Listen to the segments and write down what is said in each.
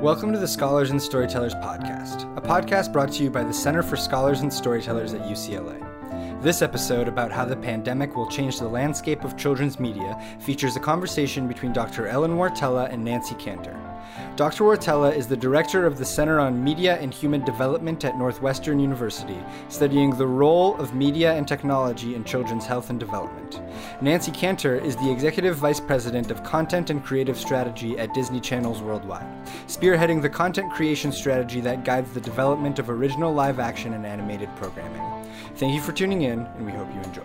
Welcome to the Scholars and Storytellers podcast, a podcast brought to you by the Center for Scholars and Storytellers at UCLA. This episode about how the pandemic will change the landscape of children's media features a conversation between Dr. Ellen Wartella and Nancy Kanter. Dr. Wartella is the director of the Center on Media and Human Development at Northwestern University, studying the role of media and technology in children's health and development. Nancy Kanter is the executive vice president of content and creative strategy at Disney Channels Worldwide, spearheading the content creation strategy that guides the development of original live action and animated programming. Thank you for tuning in, and we hope you enjoy.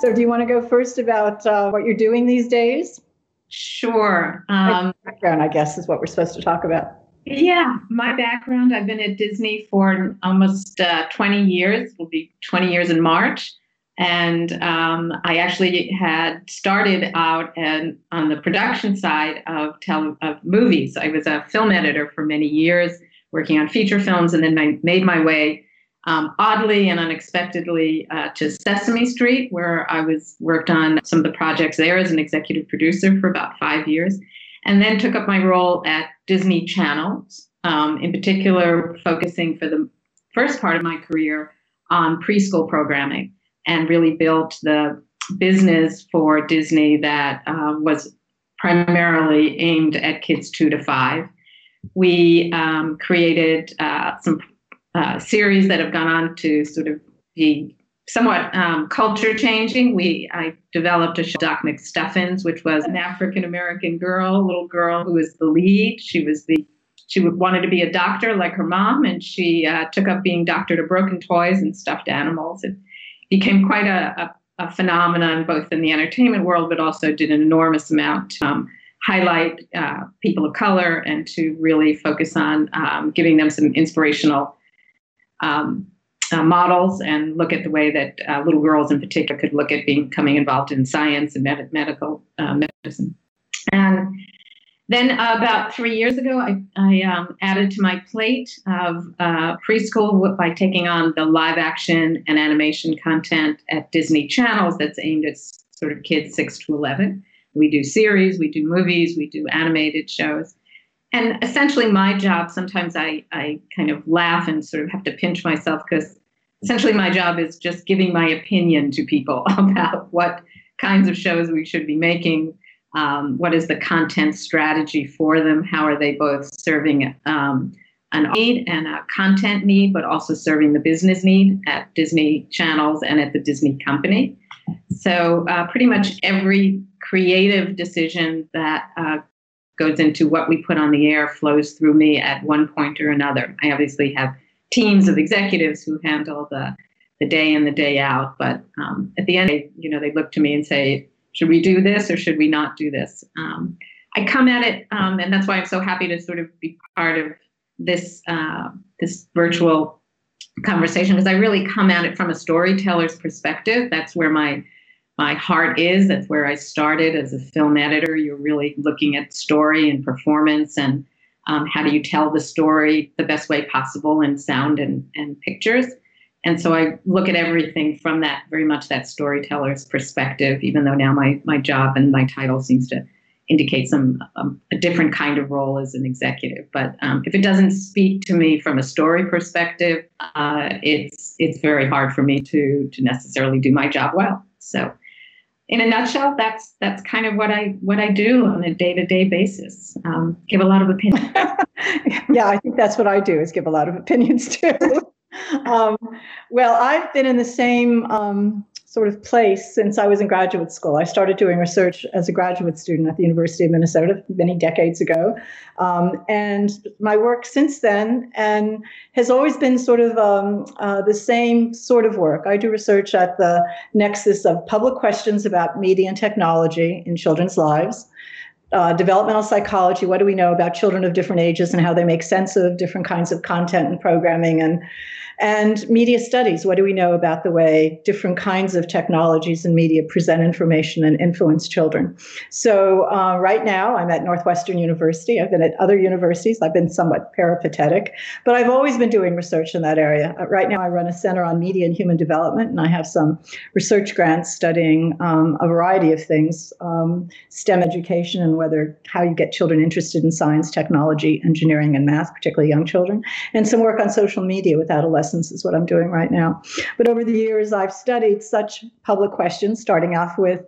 So, do you want to go first about uh, what you're doing these days? Sure. Um, background, I guess, is what we're supposed to talk about. Yeah, my background I've been at Disney for almost uh, 20 years, will be 20 years in March. And um, I actually had started out and on the production side of, tele- of movies. I was a film editor for many years, working on feature films, and then I made my way um, oddly and unexpectedly uh, to Sesame Street, where I was worked on some of the projects there as an executive producer for about five years, and then took up my role at Disney Channels, um, in particular focusing for the first part of my career on preschool programming, and really built the business for Disney that uh, was primarily aimed at kids two to five. We um, created uh, some uh, series that have gone on to sort of be somewhat um, culture changing. We I developed a show, Doc McStuffins, which was an African American girl, little girl who was the lead. She was the she wanted to be a doctor like her mom, and she uh, took up being doctor to broken toys and stuffed animals. It became quite a, a, a phenomenon, both in the entertainment world, but also did an enormous amount to um, highlight uh, people of color and to really focus on um, giving them some inspirational um, uh, models and look at the way that uh, little girls in particular could look at being, becoming involved in science and med- medical uh, medicine. And then about three years ago, I, I um, added to my plate of uh, preschool by taking on the live action and animation content at Disney Channels that's aimed at sort of kids 6 to 11. We do series, we do movies, we do animated shows and essentially my job sometimes I, I kind of laugh and sort of have to pinch myself because essentially my job is just giving my opinion to people about what kinds of shows we should be making um, what is the content strategy for them how are they both serving um, an need and a content need but also serving the business need at disney channels and at the disney company. So uh, pretty much every creative decision that uh, goes into what we put on the air flows through me at one point or another. I obviously have teams of executives who handle the the day in the day out, but um, at the end, they, you know, they look to me and say, "Should we do this or should we not do this?" Um, I come at it, um, and that's why I'm so happy to sort of be part of this uh, this virtual conversation because I really come at it from a storyteller's perspective. That's where my my heart is. That's where I started as a film editor. You're really looking at story and performance and um, how do you tell the story the best way possible in sound and, and pictures. And so I look at everything from that very much that storyteller's perspective, even though now my, my job and my title seems to indicate some um, a different kind of role as an executive. But um, if it doesn't speak to me from a story perspective, uh, it's it's very hard for me to to necessarily do my job well. So in a nutshell, that's that's kind of what I what I do on a day to day basis. Um, give a lot of opinions. yeah, I think that's what I do is give a lot of opinions too. um, well, I've been in the same um, sort of place since I was in graduate school. I started doing research as a graduate student at the University of Minnesota many decades ago. Um, and my work since then and has always been sort of um, uh, the same sort of work. I do research at the nexus of public questions about media and technology in children's lives. Uh, developmental psychology what do we know about children of different ages and how they make sense of different kinds of content and programming and and media studies. What do we know about the way different kinds of technologies and media present information and influence children? So, uh, right now, I'm at Northwestern University. I've been at other universities. I've been somewhat peripatetic, but I've always been doing research in that area. Uh, right now, I run a center on media and human development, and I have some research grants studying um, a variety of things um, STEM education and whether how you get children interested in science, technology, engineering, and math, particularly young children, and some work on social media with adolescents is what I'm doing right now. But over the years, I've studied such public questions, starting off with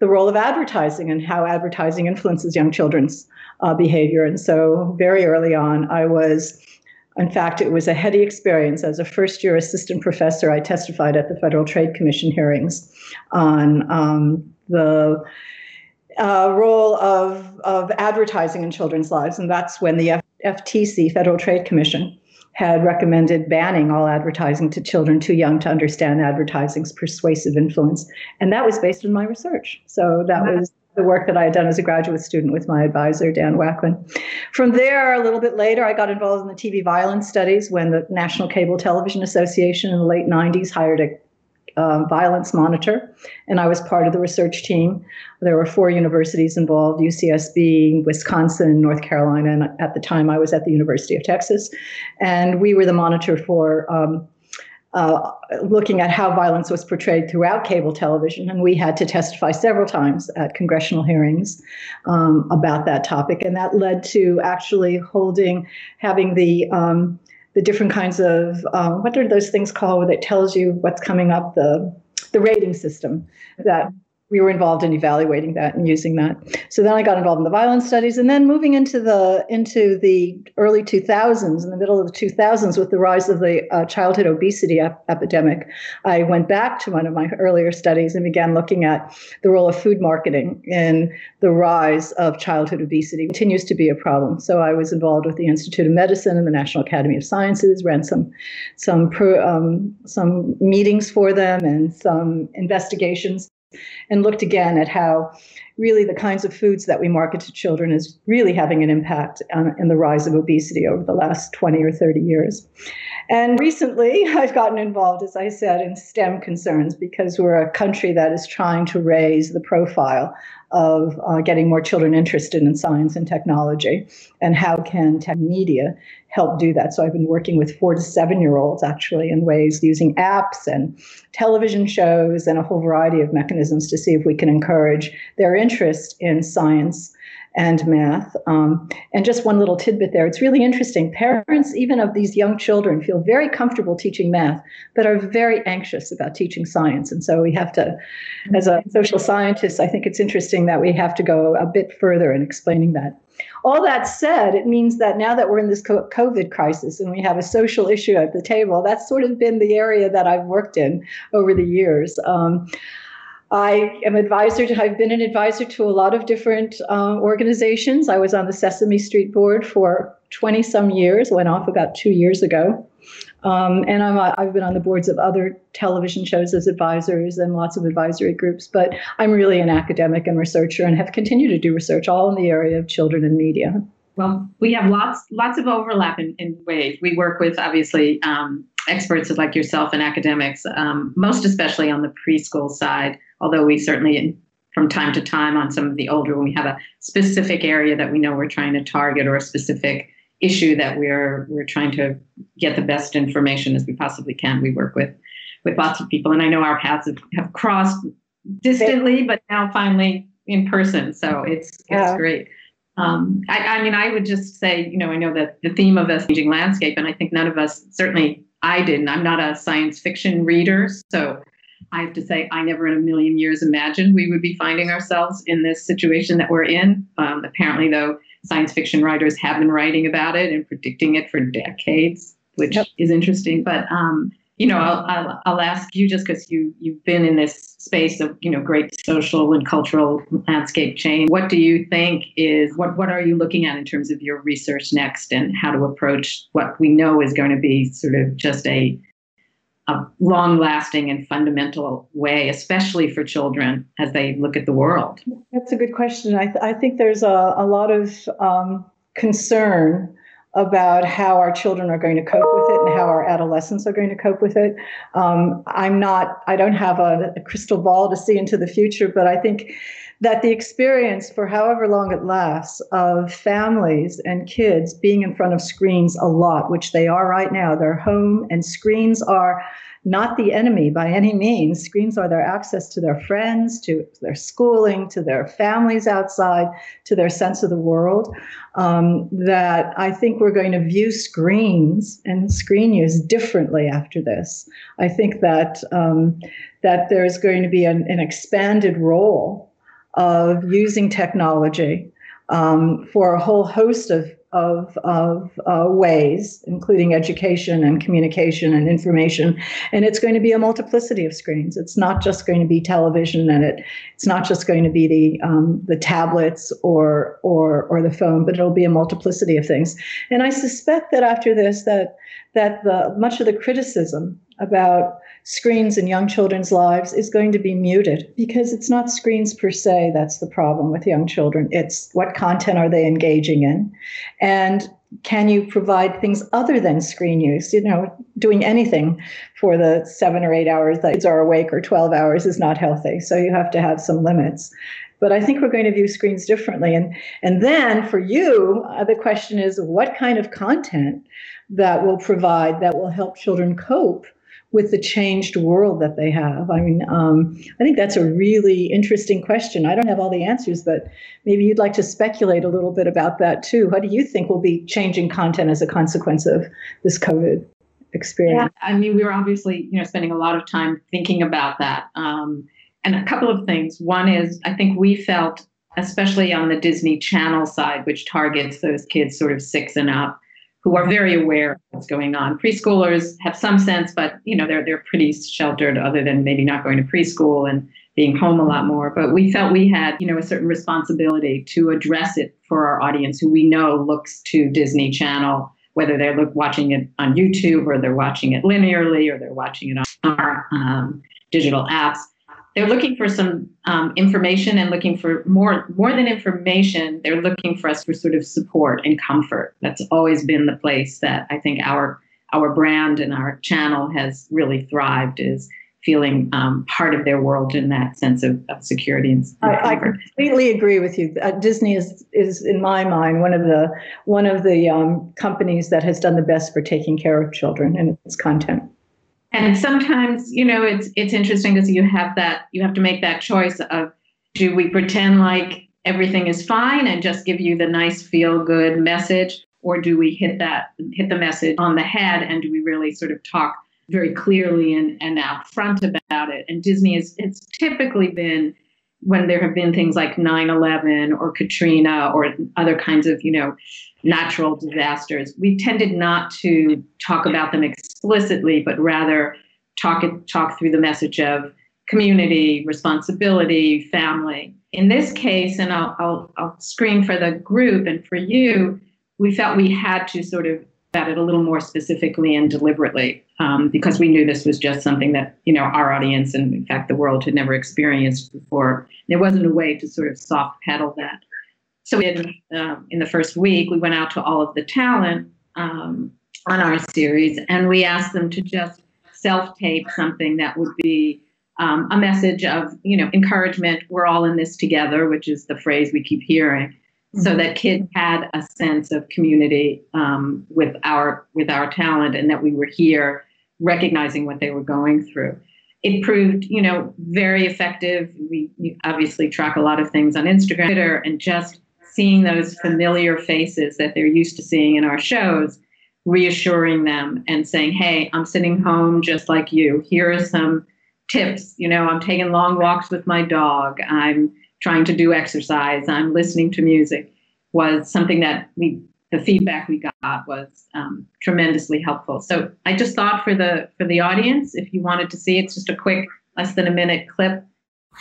the role of advertising and how advertising influences young children's uh, behavior. And so, very early on, I was in fact, it was a heady experience. As a first year assistant professor, I testified at the Federal Trade Commission hearings on um, the uh, role of, of advertising in children's lives. And that's when the F- FTC, Federal Trade Commission, had recommended banning all advertising to children too young to understand advertising's persuasive influence. And that was based on my research. So that was the work that I had done as a graduate student with my advisor, Dan Wackman. From there, a little bit later, I got involved in the TV violence studies when the National Cable Television Association in the late 90s hired a um, violence monitor, and I was part of the research team. There were four universities involved UCSB, Wisconsin, North Carolina, and at the time I was at the University of Texas. And we were the monitor for um, uh, looking at how violence was portrayed throughout cable television. And we had to testify several times at congressional hearings um, about that topic. And that led to actually holding, having the um, the different kinds of uh, what are those things called that tells you what's coming up the the rating system that we were involved in evaluating that and using that. So then I got involved in the violence studies, and then moving into the into the early 2000s, in the middle of the 2000s, with the rise of the uh, childhood obesity ep- epidemic, I went back to one of my earlier studies and began looking at the role of food marketing in the rise of childhood obesity. It continues to be a problem. So I was involved with the Institute of Medicine and the National Academy of Sciences, ran some some pro, um, some meetings for them and some investigations and looked again at how really the kinds of foods that we market to children is really having an impact on, in the rise of obesity over the last 20 or 30 years. And recently, I've gotten involved, as I said, in STEM concerns because we're a country that is trying to raise the profile of uh, getting more children interested in science and technology, and how can tech media help do that. So I've been working with four to seven year olds actually in ways using apps and television shows and a whole variety of mechanisms to see if we can encourage their interest in science and math. Um, and just one little tidbit there it's really interesting. Parents, even of these young children, feel very comfortable teaching math, but are very anxious about teaching science. And so we have to, as a social scientist, I think it's interesting that we have to go a bit further in explaining that. All that said, it means that now that we're in this COVID crisis and we have a social issue at the table, that's sort of been the area that I've worked in over the years. Um, I am advisor to, I've been an advisor to a lot of different uh, organizations. I was on the Sesame Street board for 20 some years, went off about two years ago. Um, and I'm, I've been on the boards of other television shows as advisors and lots of advisory groups, but I'm really an academic and researcher and have continued to do research all in the area of children and media. Well, we have lots lots of overlap in, in ways. We work with obviously um, experts like yourself and academics, um, most especially on the preschool side. Although we certainly, from time to time, on some of the older, when we have a specific area that we know we're trying to target or a specific issue that we're we're trying to get the best information as we possibly can. We work with with lots of people, and I know our paths have, have crossed distantly, but now finally in person. So it's it's yeah. great. Um, I, I, mean, I would just say, you know, I know that the theme of a changing landscape, and I think none of us, certainly I didn't. I'm not a science fiction reader, so I have to say, I never in a million years imagined we would be finding ourselves in this situation that we're in. Um, apparently, though, science fiction writers have been writing about it and predicting it for decades, which yep. is interesting. But um, you know, I'll, I'll, I'll ask you just because you you've been in this space of you know great social and cultural landscape change. What do you think is what what are you looking at in terms of your research next, and how to approach what we know is going to be sort of just a a long lasting and fundamental way, especially for children as they look at the world? That's a good question. I, th- I think there's a, a lot of um, concern about how our children are going to cope with it and how our adolescents are going to cope with it. Um, I'm not, I don't have a, a, crystal ball to see into the future, but I think that the experience for however long it lasts of families and kids being in front of screens a lot, which they are right now, they're home and screens are not the enemy by any means. Screens are their access to their friends, to their schooling, to their families outside, to their sense of the world. Um, that I think we're going to view screens and screen use differently after this. I think that um, that there's going to be an, an expanded role of using technology um, for a whole host of of, of uh, ways, including education and communication and information. And it's going to be a multiplicity of screens. It's not just going to be television, and it it's not just going to be the um, the tablets or or or the phone, but it'll be a multiplicity of things. And I suspect that after this, that that the much of the criticism about screens in young children's lives is going to be muted because it's not screens per se that's the problem with young children. It's what content are they engaging in? And can you provide things other than screen use? You know, doing anything for the seven or eight hours that kids are awake or 12 hours is not healthy. So you have to have some limits. But I think we're going to view screens differently. And, and then for you, uh, the question is what kind of content that will provide that will help children cope with the changed world that they have? I mean, um, I think that's a really interesting question. I don't have all the answers, but maybe you'd like to speculate a little bit about that too. What do you think will be changing content as a consequence of this COVID experience? Yeah, I mean, we were obviously, you know, spending a lot of time thinking about that. Um, and a couple of things. One is, I think we felt, especially on the Disney Channel side, which targets those kids sort of six and up, who are very aware of what's going on. Preschoolers have some sense, but you know they're they're pretty sheltered, other than maybe not going to preschool and being home a lot more. But we felt we had you know a certain responsibility to address it for our audience, who we know looks to Disney Channel, whether they're look, watching it on YouTube or they're watching it linearly or they're watching it on our um, digital apps they're looking for some um, information and looking for more more than information they're looking for us for sort of support and comfort. That's always been the place that i think our our brand and our channel has really thrived is feeling um, part of their world in that sense of, of security and, I, I, completely agree with you. Uh, Disney is is in my mind one of the one of the um, companies that has done the best for taking care of children and its content and sometimes you know it's it's interesting because you have that you have to make that choice of do we pretend like everything is fine and just give you the nice feel good message? Or do we hit that hit the message on the head and do we really sort of talk very clearly and, and out front about it? And disney is it's typically been when there have been things like 9-11 or katrina or other kinds of you know natural disasters we tended not to talk about them explicitly but rather talk it, talk through the message of community responsibility family in this case and I'll, I'll, I'll screen for the group and for you we felt we had to sort of about it a little more specifically and deliberately um, because we knew this was just something that you know our audience and in fact the world had never experienced before. There wasn't a way to sort of soft pedal that. So in, um, in the first week, we went out to all of the talent um, on our series and we asked them to just self-tape something that would be um, a message of you know encouragement. We're all in this together, which is the phrase we keep hearing so that kids had a sense of community um, with our with our talent and that we were here recognizing what they were going through it proved you know very effective we obviously track a lot of things on instagram Twitter, and just seeing those familiar faces that they're used to seeing in our shows reassuring them and saying hey i'm sitting home just like you here are some tips you know i'm taking long walks with my dog i'm trying to do exercise, I'm listening to music, was something that we the feedback we got was um, tremendously helpful. So I just thought for the for the audience, if you wanted to see, it's just a quick, less than a minute clip.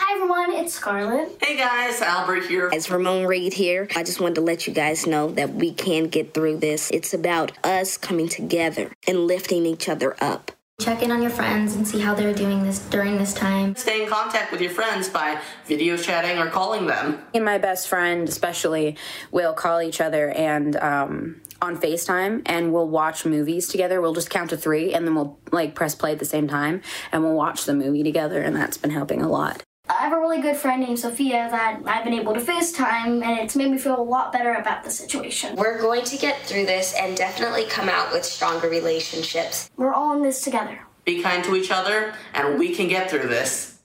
Hi everyone, it's Scarlett. Hey guys, Albert here. It's Ramon Reed here. I just wanted to let you guys know that we can get through this. It's about us coming together and lifting each other up. Check in on your friends and see how they're doing this during this time. Stay in contact with your friends by video chatting or calling them. And my best friend, especially, will call each other and um, on FaceTime and we'll watch movies together. We'll just count to three and then we'll like press play at the same time and we'll watch the movie together, and that's been helping a lot. I I have a really good friend named Sophia that I've been able to FaceTime, and it's made me feel a lot better about the situation. We're going to get through this and definitely come out with stronger relationships. We're all in this together. Be kind to each other, and we can get through this.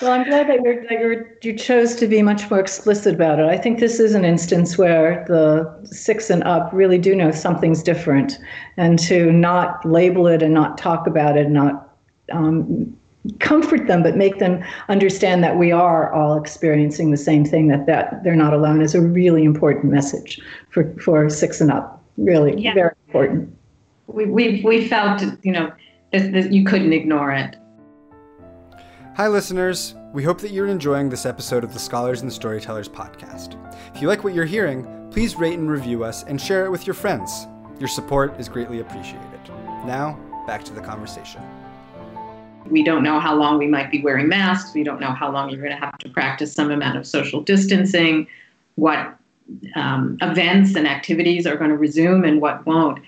Well, I'm glad that, you're, that you're, you chose to be much more explicit about it. I think this is an instance where the six and up really do know something's different, and to not label it and not talk about it, not um, comfort them, but make them understand that we are all experiencing the same thing. That that they're not alone is a really important message for for six and up. Really, Yeah. very important. We we we felt you know this, this, you couldn't ignore it. Hi, listeners. We hope that you're enjoying this episode of the Scholars and Storytellers podcast. If you like what you're hearing, please rate and review us and share it with your friends. Your support is greatly appreciated. Now, back to the conversation. We don't know how long we might be wearing masks. We don't know how long you're going to have to practice some amount of social distancing, what um, events and activities are going to resume and what won't.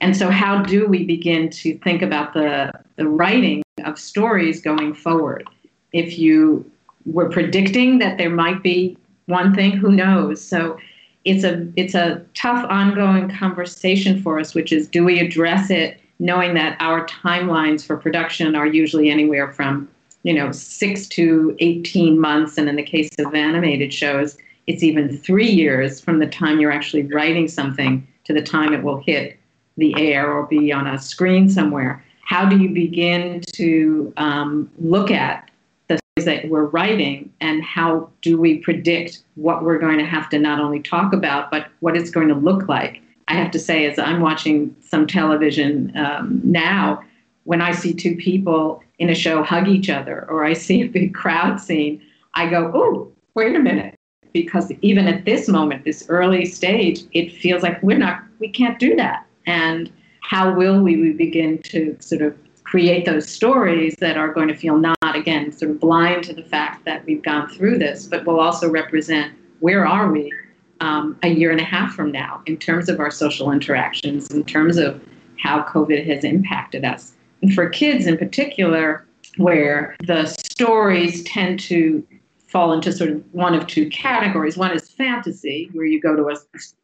And so, how do we begin to think about the, the writing of stories going forward? If you were predicting that there might be one thing, who knows? So, it's a it's a tough ongoing conversation for us, which is do we address it knowing that our timelines for production are usually anywhere from you know six to 18 months. And in the case of animated shows it's even three years from the time you're actually writing something to the time it will hit the air or be on a screen somewhere. How do you begin to um, look at the things that we're writing and how do we predict what we're going to have to not only talk about but what it's going to look like I have to say, as I'm watching some television um, now, when I see two people in a show hug each other or I see a big crowd scene, I go, oh, wait a minute. Because even at this moment, this early stage, it feels like we're not, we can't do that. And how will we, we begin to sort of create those stories that are going to feel not, again, sort of blind to the fact that we've gone through this, but will also represent where are we um, a year and a half from now in terms of our social interactions, in terms of how COVID has impacted us. And for kids in particular, where the stories tend to fall into sort of one of two categories. One is fantasy, where you go to a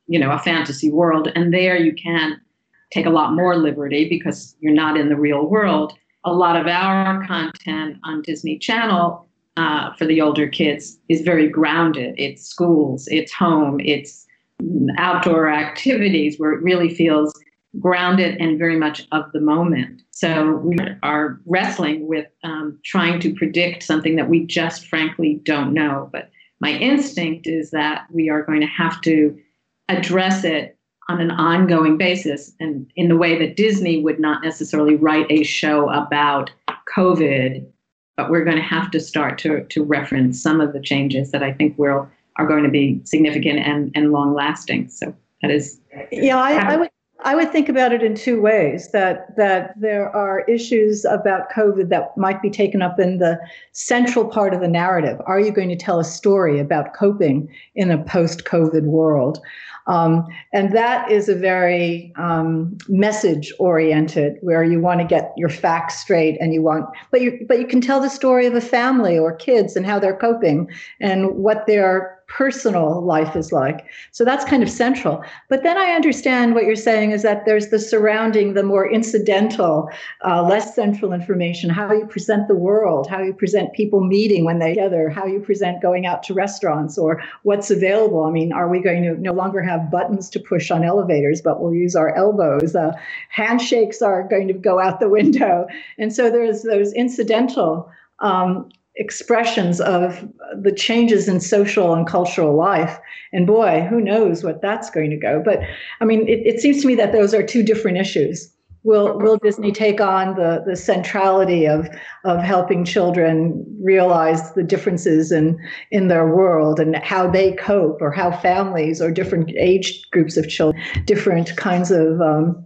you know a fantasy world, and there you can take a lot more liberty because you're not in the real world. A lot of our content on Disney Channel uh, for the older kids is very grounded. It's schools, it's home, it's outdoor activities where it really feels grounded and very much of the moment. So we are wrestling with um, trying to predict something that we just frankly don't know. But my instinct is that we are going to have to address it on an ongoing basis and in the way that Disney would not necessarily write a show about COVID but we're going to have to start to, to reference some of the changes that I think will are going to be significant and, and long lasting. So that is Yeah, I, I would I would think about it in two ways. That that there are issues about COVID that might be taken up in the central part of the narrative. Are you going to tell a story about coping in a post-COVID world? Um, and that is a very um, message oriented, where you want to get your facts straight, and you want, but you but you can tell the story of a family or kids and how they're coping and what their personal life is like. So that's kind of central. But then I understand what you're saying is that there's the surrounding, the more incidental, uh, less central information, how you present the world, how you present people meeting when they're together, how you present going out to restaurants or what's available. I mean, are we going to no longer have buttons to push on elevators, but we'll use our elbows? Uh, handshakes are going to go out the window. And so there's those incidental um, expressions of the changes in social and cultural life. And boy, who knows what that's going to go. But I mean, it, it seems to me that those are two different issues. Will, will Disney take on the, the centrality of, of helping children realize the differences in, in their world and how they cope, or how families or different age groups of children, different kinds of um,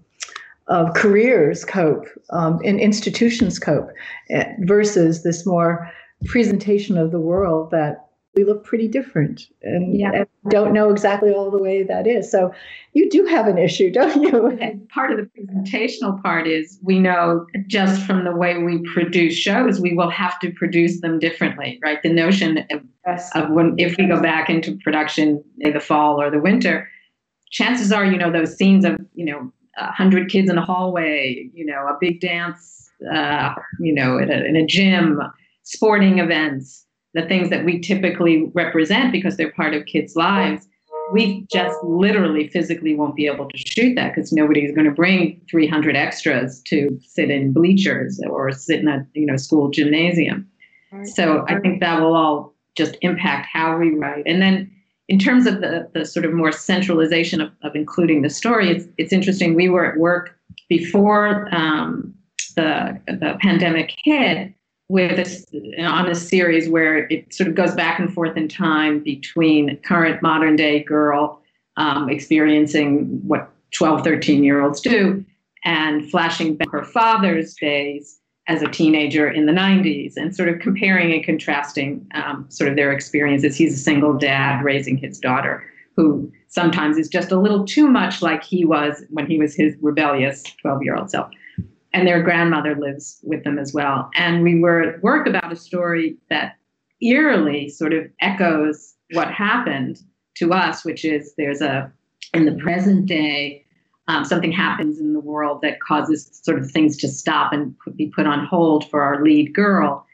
of careers cope um, and institutions cope, eh, versus this more presentation of the world that we look pretty different and, Yeah. and don't know exactly all the way that is. So you do have an issue, don't you? And part of the presentational part is we know just from the way we produce shows, we will have to produce them differently, right? The notion of, Yes. of when if we go back into production in the fall or the winter, chances are, you know, those scenes of, you know, a hundred kids in a hallway, you know, a big dance, uh, you know, in a, in a gym, sporting events, the things that we typically represent because they're part of kids' lives. We just literally physically won't be able to shoot that because nobody's going to bring 300 extras to sit in bleachers or sit in a you know school gymnasium. So I think that will all just impact how we write. And then in terms of the, the sort of more centralization of, of including the story, it's, it's interesting. We were at work before um, the, the pandemic hit with this on a series where it sort of goes back and forth in time between current modern day girl um, experiencing what 12, 13 year olds do and flashing back her father's days as a teenager in the 90s and sort of comparing and contrasting um, sort of their experiences. He's a single dad raising his daughter who sometimes is just a little too much like he was when he was his rebellious 12 year old self. And their grandmother lives with them as well. And we were at work about a story that eerily sort of echoes what happened to us, which is there's a, in the present day, um, something happens in the world that causes sort of things to stop and be put on hold for our lead girl.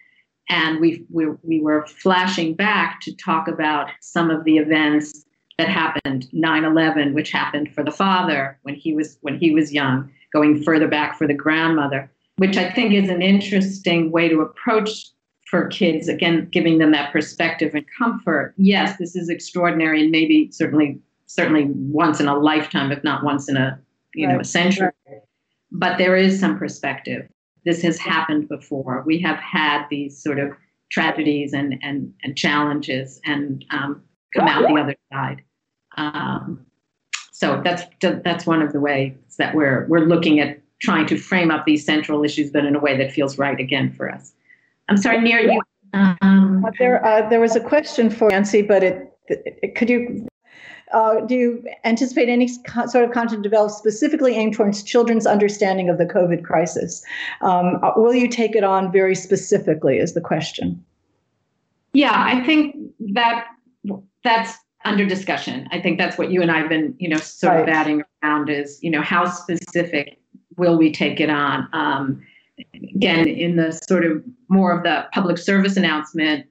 And we, we, we were flashing back to talk about some of the events that happened 9-11 which happened for the father when he was when he was young going further back for the grandmother which i think is an interesting way to approach for kids again giving them that perspective and comfort. Yes this is extraordinary and maybe certainly certainly once in a lifetime if not once in a you know a Right. century. But there is some perspective. This has happened before. We have had these sort of tragedies and and, and challenges and um, come out the other side. Um, so that's that's one of the ways that we're we're looking at trying to frame up these central issues, but in a way that feels right again for us. I'm sorry, Near you. Um, Uh, There, uh, there was a question for Nancy, but it, it could you, uh, do you anticipate any co- sort of content developed specifically aimed towards children's understanding of the COVID crisis? Um, uh, will you take it on very specifically? Is the question. yeah, I think that that's under discussion. I think that's what you and I have been, you know, sort of batting around is, you know, how specific will we take it on? Um, again, in the sort of more of the public service announcement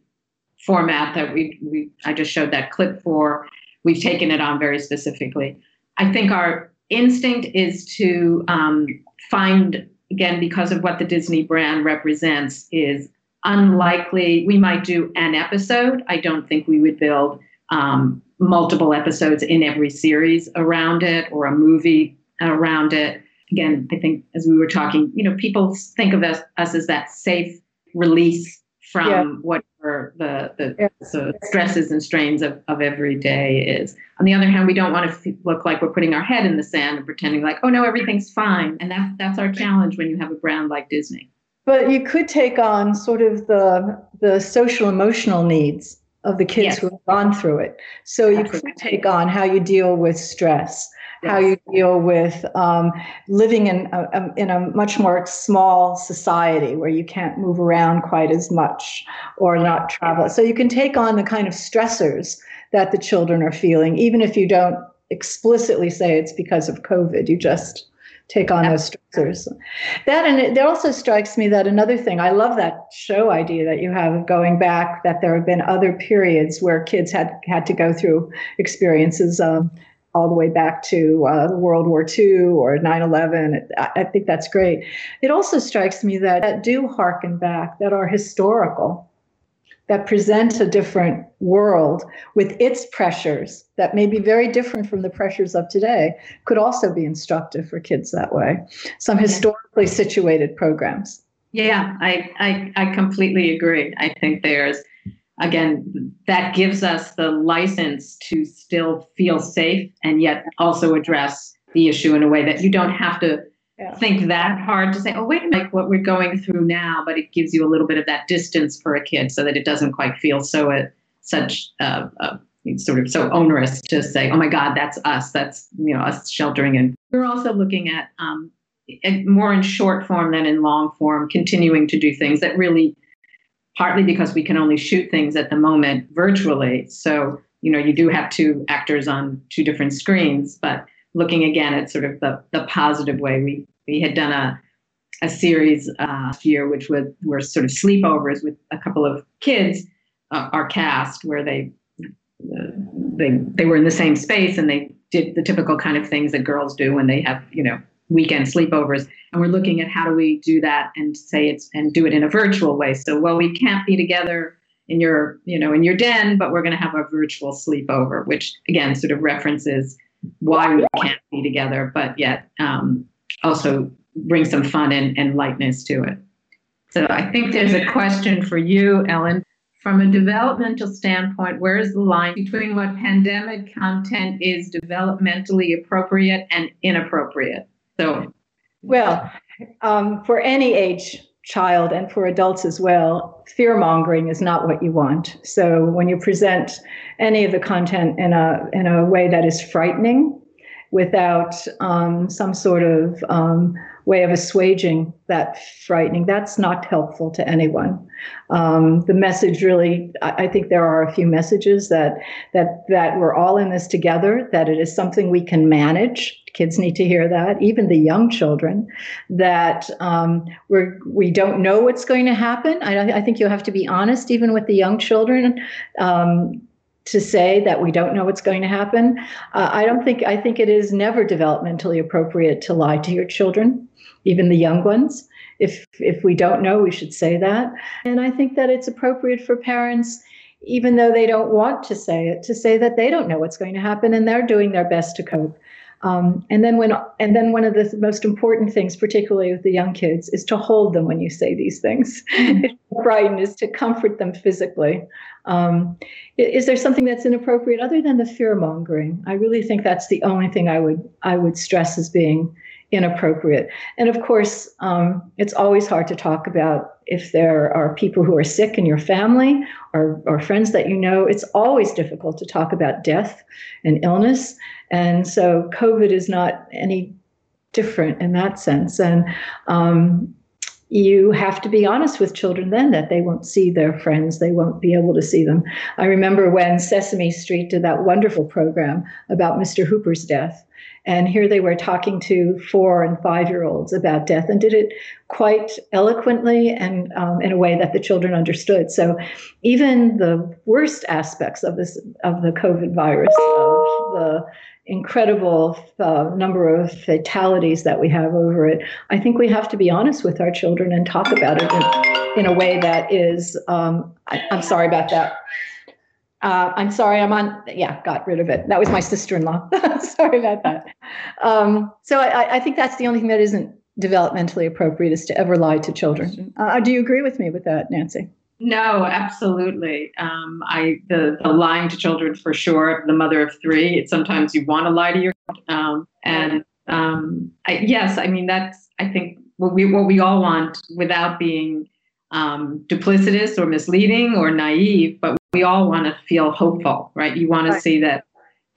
format that we, we I just showed that clip for, we've taken it on very specifically. I think our instinct is to um, find, again, because of what the Disney brand represents, is unlikely. We might do an episode. I don't think we would build um, multiple episodes in every series around it or a movie around it. Again, I think as we were talking, you know, people think of us, us as that safe release from Yeah. whatever the, the, Yeah. the stresses and strains of, of every day is. On the other hand, we don't want to f- look like we're putting our head in the sand and pretending like, oh no, everything's fine. And that's that's our challenge when you have a brand like Disney. But you could take on sort of the the social emotional needs of the kids Yes. who have gone through it. So you Absolutely. could take on how you deal with stress, how you deal with um, living in a- in a much more small society where you can't move around quite as much or not travel. So you can take on the kind of stressors that the children are feeling, even if you don't explicitly say it's because of COVID. You just take on those stressors. That and it, it also strikes me that another thing I love that show idea that you have of going back that there have been other periods where kids had had to go through experiences um, all the way back to uh, World War II or 9/11. I, I think that's great. It also strikes me that, that do harken back that are historical that present a different world with its pressures that may be very different from the pressures of today could also be instructive for kids that way. Some historically situated programs. Yeah, I, I, I completely agree. I think there's, again, that gives us the license to still feel safe and yet also address the issue in a way that you don't have to Yeah. think that hard to say, oh, wait a minute, what we're going through now, but it gives you a little bit of that distance for a kid so that it doesn't quite feel so, uh, such uh, uh, sort of so onerous to say, oh my God, that's us. That's you know us sheltering. And we're also looking at um, more in short form than in long form, continuing to do things that really, partly because we can only shoot things at the moment virtually. So you know you do have two actors on two different screens, but looking again at sort of the the positive way. We we had done a a series uh, year, which was were sort of sleepovers with a couple of kids, uh, our cast, where they they they were in the same space and they did the typical kind of things that girls do when they have you know weekend sleepovers and we're looking at how do we do that and say it's and do it in a virtual way so well we can't be together in your you know in your den but we're going to have a virtual sleepover which again sort of references why we can't be together but yet um, also bring some fun and, and lightness to it so i think there's a question for you ellen from a developmental standpoint, where is the line between what pandemic content is developmentally appropriate and inappropriate? So, well, um, for any age child and for adults as well, fear mongering is not what you want. So, when you present any of the content in a in a way that is frightening, without um, some sort of um, way of assuaging that frightening. That's not helpful to anyone. Um, the message really, I, I, think there are a few messages that that that we're all in this together. That it is something we can manage. Kids need to hear that, even the young children. That um, we're we don't know what's going to happen. I, I, think you have to be honest, even with the young children. Um, to say that we don't know what's going to happen. Uh, I don't think, I think it is never developmentally appropriate to lie to your children even the young ones. If if we don't know, we should say that. And I think that it's appropriate for parents, even though they don't want to say it, to say that they don't know what's going to happen and they're doing their best to cope. Um, and then when and then one of the most important things, particularly with the young kids, is to hold them when you say these things. Brighten is to comfort them physically. Um, is there something that's inappropriate other than the fear mongering? I really think that's the only thing I would I would stress as being inappropriate. And of course, um, it's always hard to talk about if there are people who are sick in your family or, or friends that you know. It's always difficult to talk about death and illness. And so COVID is not any different in that sense. And um, you have to be honest with children then that they won't see their friends, they won't be able to see them. I remember when Sesame Street did that wonderful program about Mr. Hooper's death. And here they were talking to four and five year olds about death and did it quite eloquently and um, in a way that the children understood. So even the worst aspects of this of the COVID virus, of the incredible uh, number of fatalities that we have over it, I think we have to be honest with our children and talk about it in, in a way that is. Um, I, I'm sorry about that. Uh, I'm sorry, I'm on. Yeah, got rid of it. That was my sister-in-law. sorry about that. Um, so I, I, think that's the only thing that isn't developmentally appropriate is to ever lie to children. Uh, do you agree with me with that, Nancy? No, absolutely. Um, I the, the, lying to children for sure. The mother of three. It's sometimes you want to lie to your um, and um, I, yes, I mean that's I think what we what we all want without being um, duplicitous or misleading or naive, but we all want to feel hopeful, right? You want to see that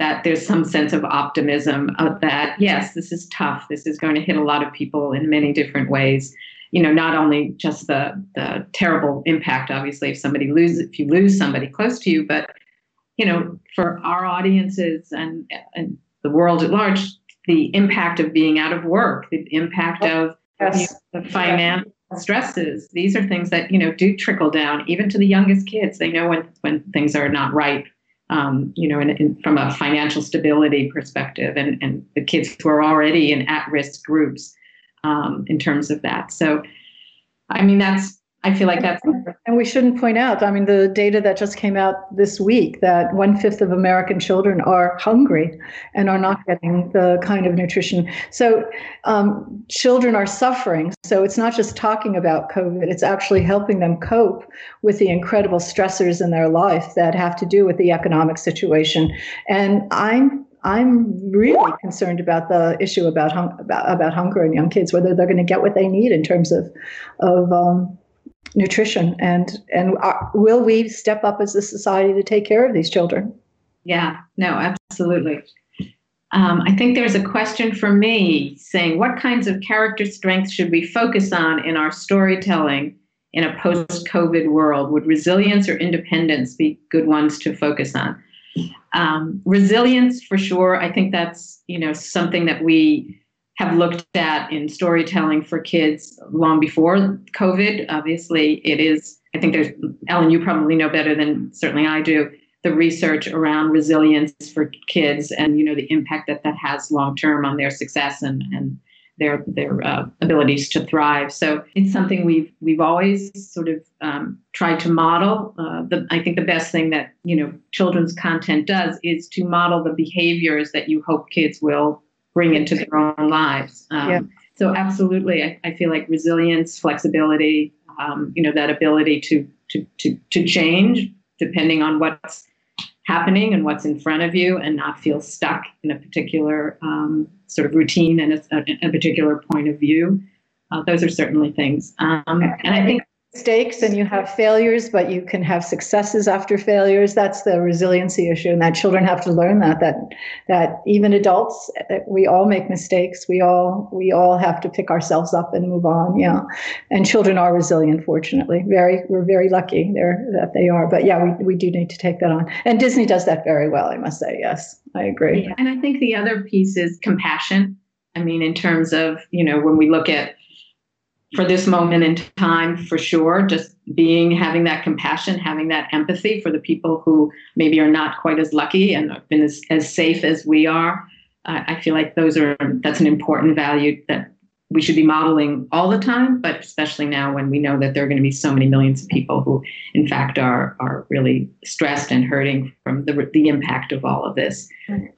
that there's some sense of optimism of that yes, this is tough. This is going to hit a lot of people in many different ways. You know, not only just the the terrible impact, obviously, if somebody loses if you lose somebody close to you, but you know, for our audiences and and the world at large, the impact of being out of work, the impact of yes. the finance stresses. These are things that you know do trickle down even to the youngest kids. They know when when things are not right um, you know in, in, from a financial stability perspective and and the kids who are already in at-risk groups um, in terms of that so i mean that's I feel like that's. And we shouldn't point out, I mean, the data that just came out this week that one fifth of American children are hungry and are not getting the kind of nutrition. So um, children are suffering. So it's not just talking about COVID, it's actually helping them cope with the incredible stressors in their life that have to do with the economic situation. And I'm I'm really concerned about the issue about, hung, about, about hunger and young kids, whether they're going to get what they need in terms of, of um, nutrition and and uh, will we step up as a society to take care of these children? Yeah no absolutely. Um, i think there's a question for me saying what kinds of character strengths should we focus on in our storytelling in a post-covid world? Would resilience or independence be good ones to focus on um, resilience for sure i think that's you know something that we have looked at in storytelling for kids long before COVID. Obviously, it is, I think there's, Ellen, you probably know better than certainly I do, the research around resilience for kids and, you know, the impact that that has long term on their success and, and their their uh, abilities to thrive. So it's something we've we've always sort of um, tried to model. Uh, the, I think the best thing that you know children's content does is to model the behaviors that you hope kids will bring into their own lives. Um, yeah. So absolutely, I, I, feel like resilience, flexibility, um, you know, that ability to, to to to change depending on what's happening and what's in front of you, and not feel stuck in a particular um, sort of routine and a, a, particular point of view. Uh, those are certainly things, um, and I think mistakes and you have failures, but you can have successes after failures. That's the resiliency issue, and that children have to learn that that that even adults, eh, we all make mistakes. We all we all have to pick ourselves up and move on. Yeah, and children are resilient. Fortunately, very we're very lucky there that they are. But yeah, we we do need to take that on, and Disney does that very well. I must say, yes, I agree. Yeah. And I think the other piece is compassion. I mean, in terms of you know when we look at for this moment in time for sure. Just being having that compassion having that empathy for the people who maybe are not quite as lucky and have been as, as safe as we are. Uh, i feel like those are that's an important value that we should be modeling all the time but especially now when we know that there are going to be so many millions of people who in fact are are really stressed and hurting from the, the impact of all of this.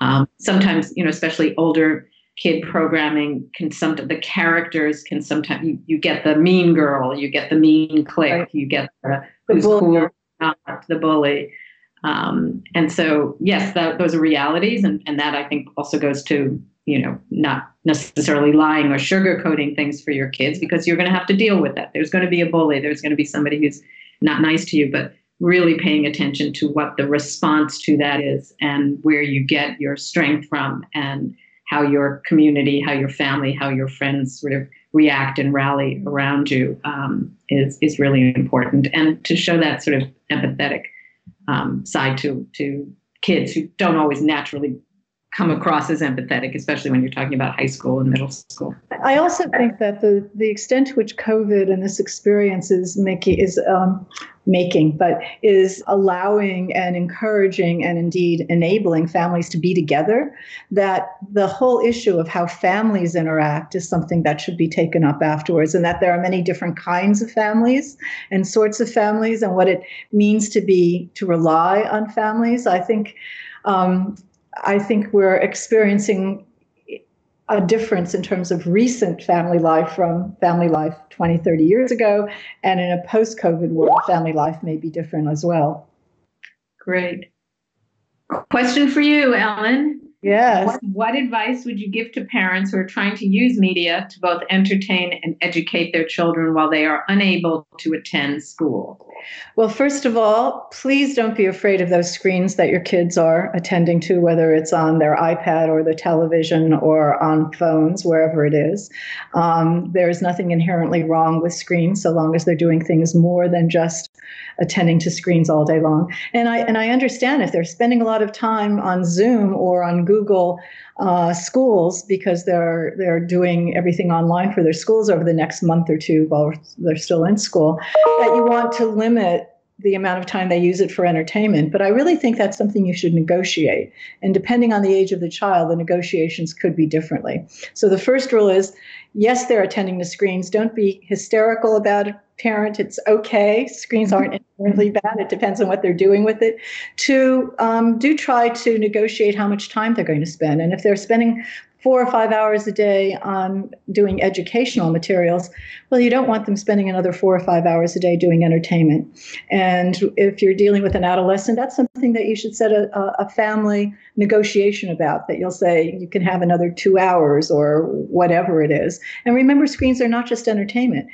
Um, sometimes you know especially older kid programming can sometimes the characters can sometimes you, you get the mean girl, you get the mean clique, right. you get the, the who's cool, not the bully. Um, and so yes, that, those are realities, and, and that I think also goes to you know not necessarily lying or sugarcoating things for your kids because you're going to have to deal with that. There's going to be a bully. There's going to be somebody who's not nice to you, but really paying attention to what the response to that is and where you get your strength from and how your community, how your family, how your friends sort of react and rally around you um, is is really important, and to show that sort of empathetic um, side to to kids who don't always naturally come across as empathetic, especially when you're talking about high school and middle school. I also think that the the extent to which COVID and this experience is making is um, making, but is allowing and encouraging and indeed enabling families to be together. That the whole issue of how families interact is something that should be taken up afterwards, and that there are many different kinds of families and sorts of families, and what it means to be to rely on families. I think. Um, I think we're experiencing a difference in terms of recent family life from family life 20, 30 years ago. And in a post COVID world, family life may be different as well. Great. Question for you, Ellen. Yes. What, what, advice would you give to parents who are trying to use media to both entertain and educate their children while they are unable to attend school? Well, first of all, please don't be afraid of those screens that your kids are attending to, whether it's on their iPad or the television or on phones, wherever it is. Um, there is nothing inherently wrong with screens so long as they're doing things more than just attending to screens all day long. And I and I understand if they're spending a lot of time on Zoom or on Google uh, schools because they're they're doing everything online for their schools over the next month or two while they're still in school, that you want to limit the amount of time they use it for entertainment. But I really think that's something you should negotiate. And depending on the age of the child, the negotiations could be differently. So the first rule is yes, they're attending to screens. Don't be hysterical about it, parent. It's okay. Screens aren't inherently bad. It depends on what they're doing with it. Two, um, do try to negotiate how much time they're going to spend. And if they're spending four or five hours a day on doing educational materials, well, you don't want them spending another four or five hours a day doing entertainment. And if you're dealing with an adolescent, that's something that you should set a, a family negotiation about, that you'll say you can have another two hours or whatever it is. And remember, screens are not just entertainment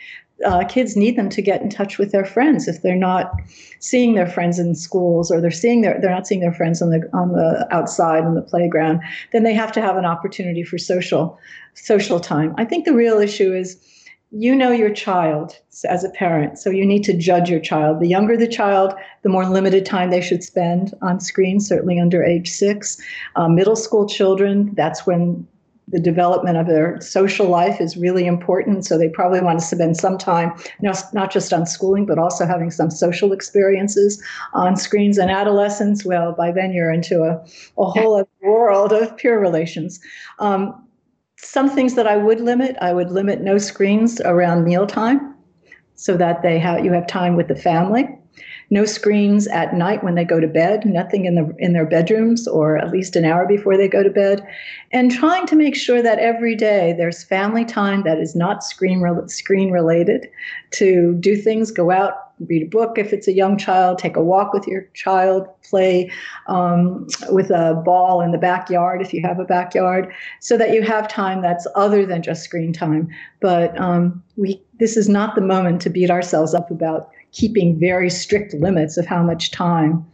uh, kids need them to get in touch with their friends. If they're not seeing their friends in schools or they're seeing their they're not seeing their friends on the on the outside on the playground then they have to have an opportunity for social social time. I think the real issue is you know your child as a parent so you need to judge your child. The younger the child the more limited time they should spend on screen certainly under age six. Uh, middle school children that's when the development of their social life is really important. So they probably want to spend some time, not just on schooling, but also having some social experiences on screens. And adolescents, well, by then you're into a, a whole other world of peer relations. Um, some things that I would limit, I would limit no screens around mealtime so that they have you have time with the family no screens at night when they go to bed, nothing in the in their bedrooms or at least an hour before they go to bed, and trying to make sure that every day there's family time that is not screen re- screen related, to do things, go out, read a book if it's a young child, take a walk with your child, play um, with a ball in the backyard if you have a backyard, so that you have time that's other than just screen time. But um, we this is not the moment to beat ourselves up about keeping very strict limits of how much time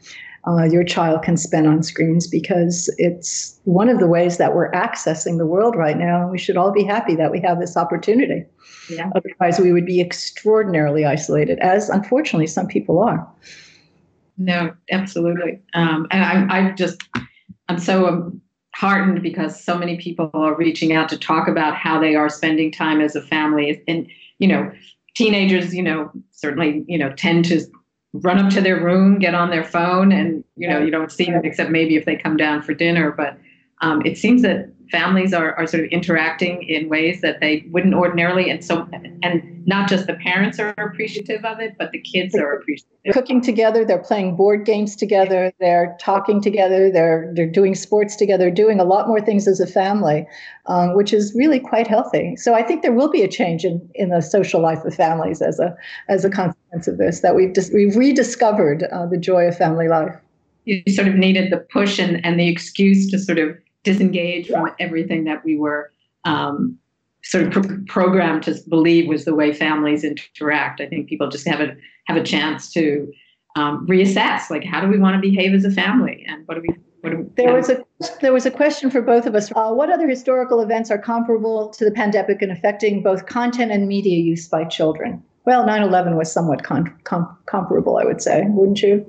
uh, your child can spend on screens because it's one of the ways that we're accessing the world right now. And we should all be happy that we have this opportunity. Yeah. Otherwise, we would be extraordinarily isolated, as unfortunately some people are. No, absolutely. Um, and I, I just, I'm so heartened because so many people are reaching out to talk about how they are spending time as a family. And, you know, teenagers, you know, certainly, you know, tend to run up to their room, get on their phone, and you know, you don't see them except maybe if they come down for dinner. But um, it seems that families are, are sort of interacting in ways that they wouldn't ordinarily and so and not just the parents are appreciative of it but the kids are appreciative. Cooking together they're playing board games together they're talking together they're they're doing sports together doing a lot more things as a family um, which is really quite healthy. So i think there will be a change in in the social life of families as a as a consequence of this that we've just we've rediscovered uh, the joy of family life. You sort of needed the push and, and the excuse to sort of disengage from everything that we were um, sort of pro- programmed to believe was the way families interact. I think people just have a have a chance to um, reassess, like how do we want to behave as a family, and what do we. What do we there was a there was a question for both of us. Uh, what other historical events are comparable to the pandemic and affecting both content and media use by children? Well, 9/11 was somewhat com- com- comparable, I would say, wouldn't you?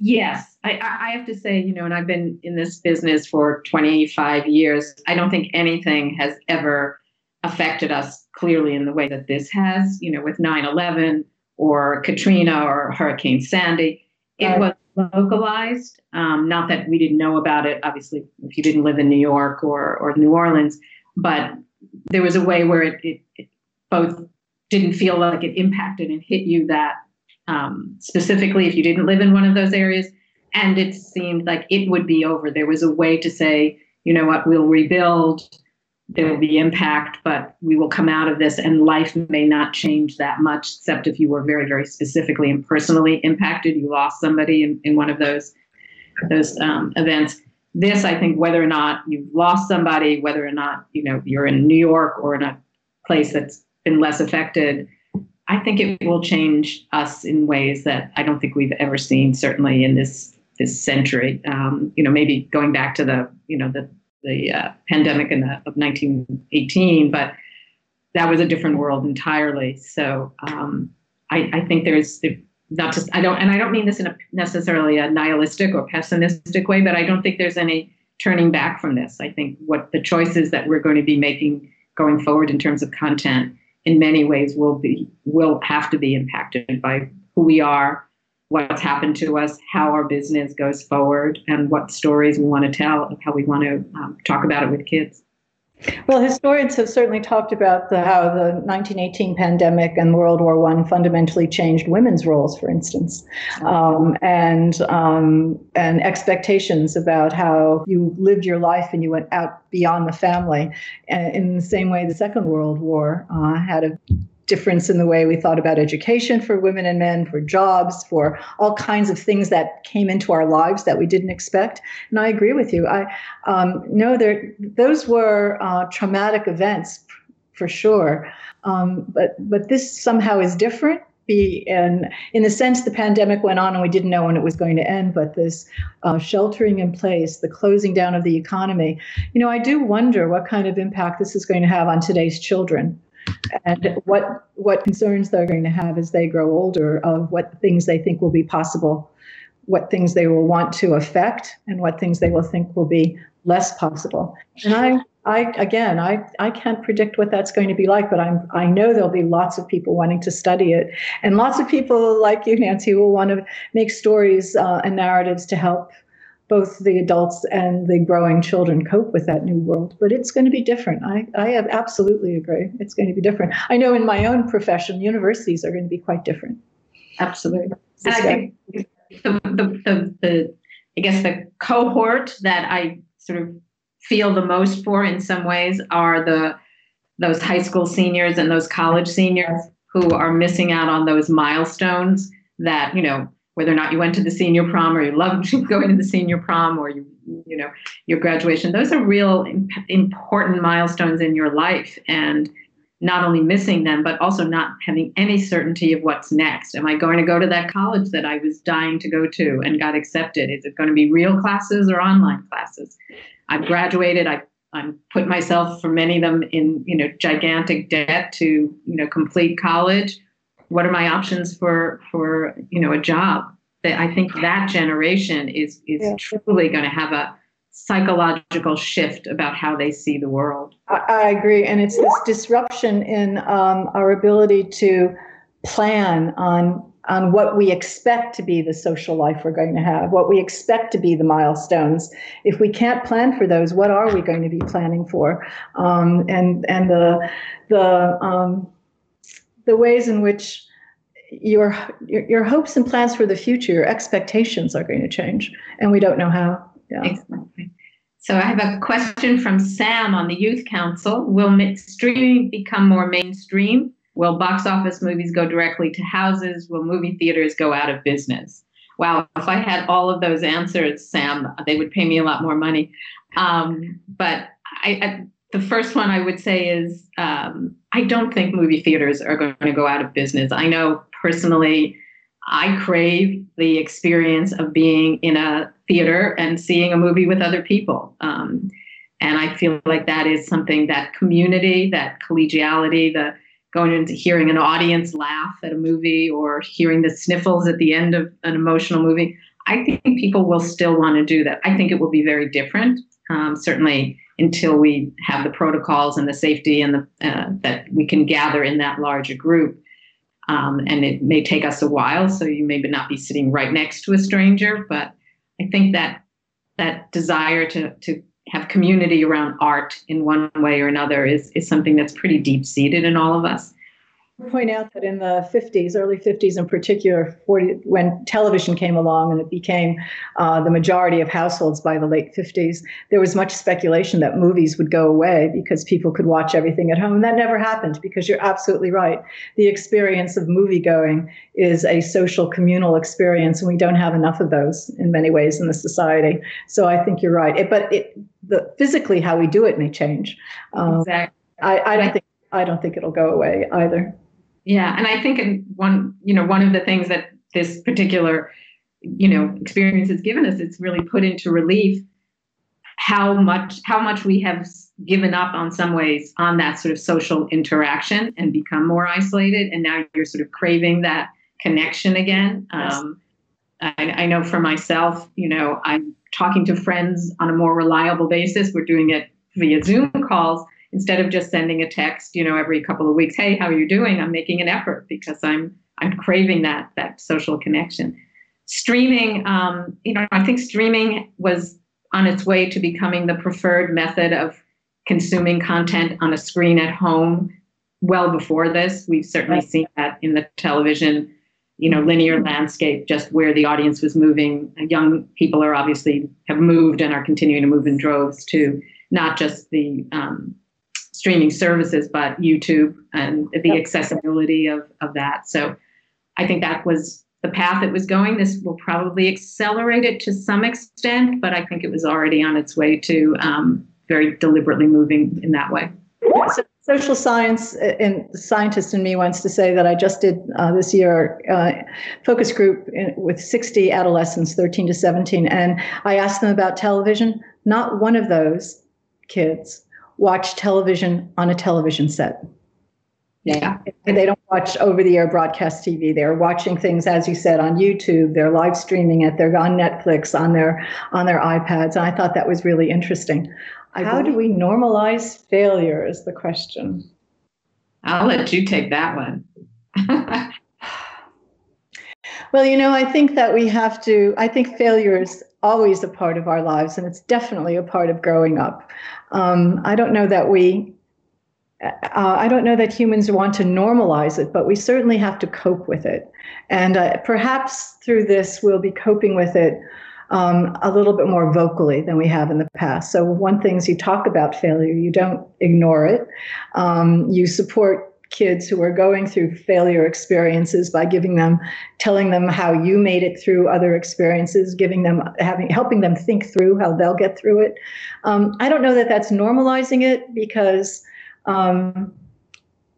Yes, I, I have to say, you know, and I've been in this business for 25 years. I don't think anything has ever affected us clearly in the way that this has, you know, with 9 11 or Katrina or Hurricane Sandy. It was localized. Um, not that we didn't know about it, obviously, if you didn't live in New York or, or New Orleans, but there was a way where it, it, it both didn't feel like it impacted and hit you that um, specifically if you didn't live in one of those areas. And it seemed like it would be over. There was a way to say, you know what, we'll rebuild. There will be impact, but we will come out of this, and life may not change that much, except if you were very, very specifically and personally impacted. You lost somebody in, in one of those those um, events. This, I think, whether or not you've lost somebody, whether or not you know you're in New York or in a place that's been less affected, I think it will change us in ways that I don't think we've ever seen, certainly in this this century. Um, you know, maybe going back to the you know the the uh, pandemic in the, of 1918, but that was a different world entirely. So um, I, I, think there's not just I don't and I don't mean this in a necessarily a nihilistic or pessimistic way, but I don't think there's any turning back from this. I think what the choices that we're going to be making going forward in terms of content in many ways will be will have to be impacted by who we are, what's happened to us, how our business goes forward, and what stories we want to tell, and how we want to um, talk about it with kids. Well, historians have certainly talked about the, how the 1918 pandemic and World War One fundamentally changed women's roles, for instance, um, and um, and expectations about how you lived your life and you went out beyond the family. And in the same way, the Second World War uh, had a difference in the way we thought about education for women and men, for jobs, for all kinds of things that came into our lives that we didn't expect. And I agree with you. I um, there those were uh, traumatic events for sure. Um, but but this somehow is different. Be in in the sense the pandemic went on and we didn't know when it was going to end. But this uh, sheltering in place, the closing down of the economy, you know, I do wonder what kind of impact this is going to have on today's children and what what concerns they're going to have as they grow older of what things they think will be possible what things they will want to affect and what things they will think will be less possible. And i i again i i can't predict what that's going to be like but i'm i know there'll be lots of people wanting to study it. And lots of people like you nancy will want to make stories uh, and narratives to help both the adults and the growing children cope with that new world. But it's going to be different. I, I absolutely agree. It's going to be different. I know in my own profession, universities are going to be quite different. Absolutely. And I think the, the, the, the, I guess the cohort that I sort of feel the most for in some ways are the those high school seniors and those college seniors who are missing out on those milestones that, you know, whether or not you went to the senior prom or you loved going to the senior prom or you you know your graduation. Those are real important milestones in your life and not only missing them but also not having any certainty of what's next. Am i going to go to that college that i was dying to go to and got accepted? Is it going to be real classes or online classes? I've graduated. I i'm put myself for many of them in you know gigantic debt to you know complete college what are my options for for you know a job that i think that generation is is yeah. truly going to have a psychological shift about how they see the world i, I agree and it's this disruption in um, our ability to plan on on what we expect to be the social life we're going to have, what we expect to be the milestones. If we can't plan for those, what are we going to be planning for? Um, and and the the um, the ways in which your, your, your hopes and plans for the future, your expectations are going to change, and we don't know how. Yeah. Exactly. So I have a question from Sam on the Youth Council. Will streaming become more mainstream? Will box office movies go directly to houses? Will movie theaters go out of business? Wow, if I had all of those answers, Sam, they would pay me a lot more money. Um, but I, I, the first one I would say is um, I don't think movie theaters are going to go out of business. I know personally, I crave the experience of being in a theater and seeing a movie with other people. Um, and I feel like that is something that community, that collegiality, the going into hearing an audience laugh at a movie or hearing the sniffles at the end of an emotional movie. I think people will still want to do that. I think it will be very different. Um, certainly, until we have the protocols and the safety and the uh, that we can gather in that larger group. Um, and it may take us a while, so you may not be sitting right next to a stranger. But I think that that desire to to have community around art in one way or another is is something that's pretty deep seated in all of us point out that in the 50s, early 50s in particular, 40, when television came along and it became uh, the majority of households by the late 50s, there was much speculation that movies would go away because people could watch everything at home. And that never happened because you're absolutely right. The experience of movie going is a social communal experience, and we don't have enough of those in many ways in the society. So I think you're right. It, but it, the, physically, how we do it may change. Um, exactly. I, I don't think I don't think it'll go away either. Yeah, and I think in one, you know, one of the things that this particular, you know, experience has given us, it's really put into relief how much how much we have given up on some ways on that sort of social interaction and become more isolated, and now you're sort of craving that connection again. Um, I, I know for myself, you know, I'm talking to friends on a more reliable basis. We're doing it via Zoom calls instead of just sending a text, you know, every couple of weeks, hey, how are you doing? I'm making an effort because I'm I'm craving that that social connection. Streaming, um, you know, I think streaming was on its way to becoming the preferred method of consuming content on a screen at home well before this. We've certainly seen that in the television, you know, linear landscape, just where the audience was moving. Young people are obviously have moved and are continuing to move in droves to not just the um, streaming services, but YouTube and the accessibility of, of that. So I think that was the path it was going. This will probably accelerate it to some extent, but I think it was already on its way to um, very deliberately moving in that way. So social science and scientist in me wants to say that I just did uh, this year uh, focus group in, with 60 adolescents, 13 to 17, and I asked them about television. Not one of those kids watched television on a television set. Yeah. And they don't watch over the air broadcast TV. They're watching things, as you said, on YouTube. They're live streaming it. They're on Netflix, on their on their iPads. And I thought that was really interesting. I How do we normalize failure is the question. I'll let you take that one. well, you know, I think that we have to, I think failure is always a part of our lives, and it's definitely a part of growing up. Um, I don't know that we uh, I don't know that humans want to normalize it, but we certainly have to cope with it. And uh, perhaps through this, we'll be coping with it um, a little bit more vocally than we have in the past. So, one thing is you talk about failure, you don't ignore it. Um, you support kids who are going through failure experiences by giving them telling them how you made it through other experiences giving them having helping them think through how they'll get through it um, i don't know that that's normalizing it because um,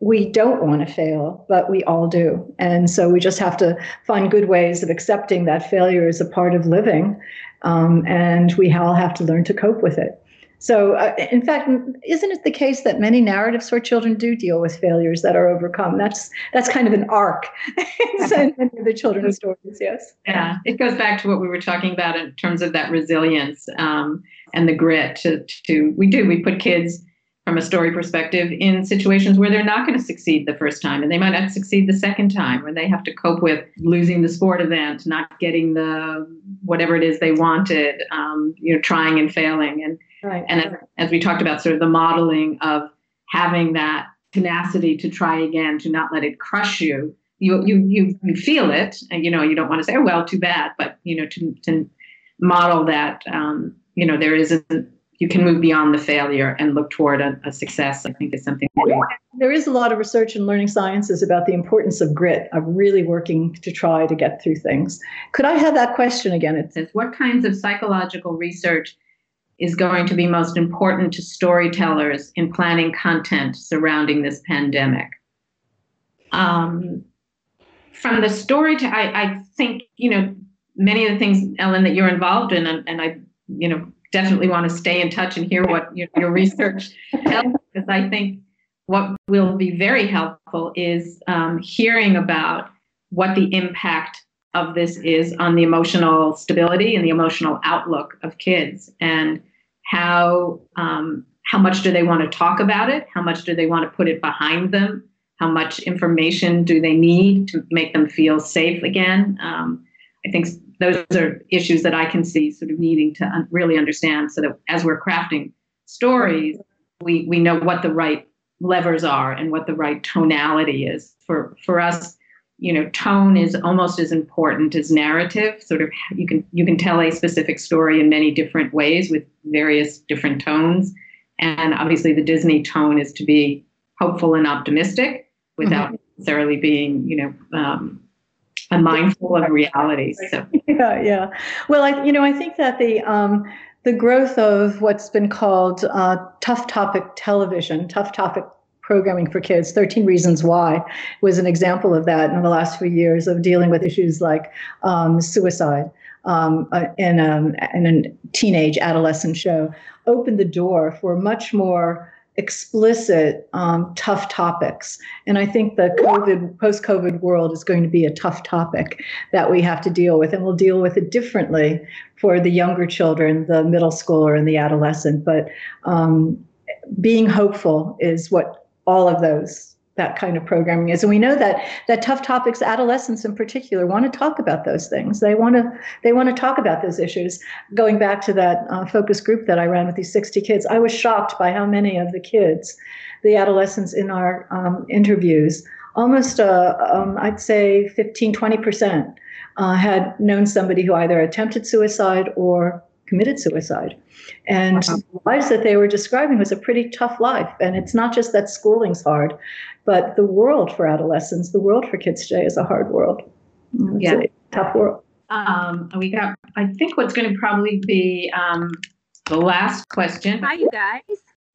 we don't want to fail, but we all do. And so we just have to find good ways of accepting that failure is a part of living. Um, and we all have to learn to cope with it. So, uh, in fact, isn't it the case that many narratives for children do deal with failures that are overcome? That's that's kind of an arc in many of the children's stories. Yes. Yeah, it goes back to what we were talking about in terms of that resilience um, and the grit. To, to we do we put kids from a story perspective in situations where they're not going to succeed the first time and they might not succeed the second time where they have to cope with losing the sport event not getting the whatever it is they wanted um, you know trying and failing and right. and as, as we talked about sort of the modeling of having that tenacity to try again to not let it crush you you you you, you feel it and you know you don't want to say oh well too bad but you know to to model that um, you know there is a you can move beyond the failure and look toward a, a success, I think is something there is a lot of research in learning sciences about the importance of grit, of really working to try to get through things. Could I have that question again? It says, what kinds of psychological research is going to be most important to storytellers in planning content surrounding this pandemic? Um, from the story to, I, I think, you know, many of the things, Ellen, that you're involved in, and, and I, you know, definitely want to stay in touch and hear what your, your research tells because I think what will be very helpful is um, hearing about what the impact of this is on the emotional stability and the emotional outlook of kids and how um, how much do they want to talk about it how much do they want to put it behind them how much information do they need to make them feel safe again um, i think those are issues that I can see sort of needing to un- really understand so that as we're crafting stories, we, we know what the right levers are and what the right tonality is. For, for us, you know, tone is almost as important as narrative. Sort of you can you can tell a specific story in many different ways with various different tones. And obviously the Disney tone is to be hopeful and optimistic without mm-hmm. necessarily being, you know, um, mindful of reality. So yeah, yeah. Well, I you know I think that the um, the growth of what's been called uh, tough topic television, tough topic programming for kids 13 reasons why was an example of that in the last few years of dealing with issues like um, suicide um, uh, in, um, in a teenage adolescent show opened the door for much more explicit, um, tough topics. And I think the COVID, post COVID world is going to be a tough topic that we have to deal with. And we'll deal with it differently for the younger children, the middle schooler, and the adolescent. But um, being hopeful is what all of those that kind of programming is. And we know that that tough topics adolescents in particular want to talk about those things. They want to they want to talk about those issues. Going back to that uh, focus group that i ran with these 60 kids i was shocked by how many of the kids the adolescents in our um, interviews almost uh, um, i'd say 15 20% uh, had known somebody who either attempted suicide or committed suicide. And wow. the lives that they were describing was a pretty tough life. And it's not just that schooling's hard, but the world for adolescents, the world for kids today is a hard world. It's yeah. a tough world. Um, we got, I think what's going to probably be um, the last question. Hi, you guys.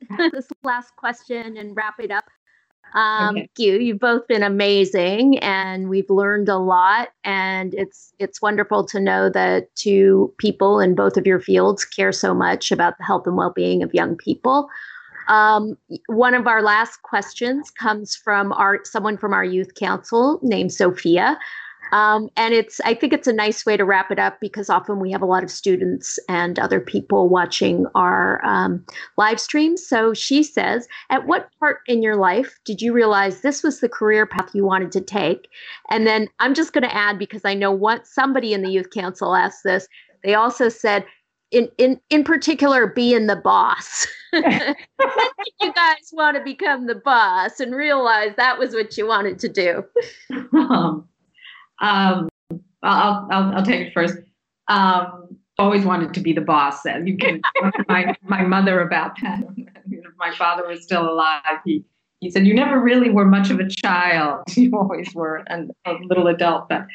this last question and wrap it up. Um, okay. you, you've both been amazing, and we've learned a lot. And it's it's wonderful to know that two people in both of your fields care so much about the health and well being of young people. Um, one of our last questions comes from our someone from our youth council named Sophia. Um, and it's, I think it's a nice way to wrap it up because often we have a lot of students and other people watching our um, live streams. So she says, At what part in your life did you realize this was the career path you wanted to take? And then I'm just going to add because I know what somebody in the youth council asked this. They also said, in in in particular being the boss you guys want to become the boss and realize that was what you wanted to do um, um, I'll, I'll, I'll take it first. Um, always wanted to be the boss. You can my my mother about that. my father was still alive. He he said you never really were much of a child. You always were an, a little adult. But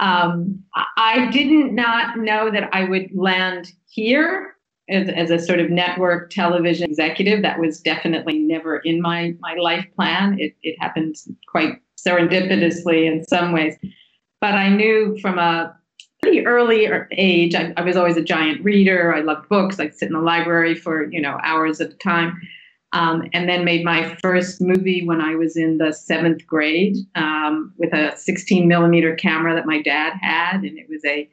um, I didn't not know that I would land here as, as a sort of network television executive. That was definitely never in my my life plan. It it happened quite serendipitously in some ways. But I knew from a pretty early age, I, I was always a giant reader. I loved books. I'd sit in the library for you know hours at a time. Um, and then made my first movie when I was in the seventh grade um, with a 16 millimeter camera that my dad had, and it was a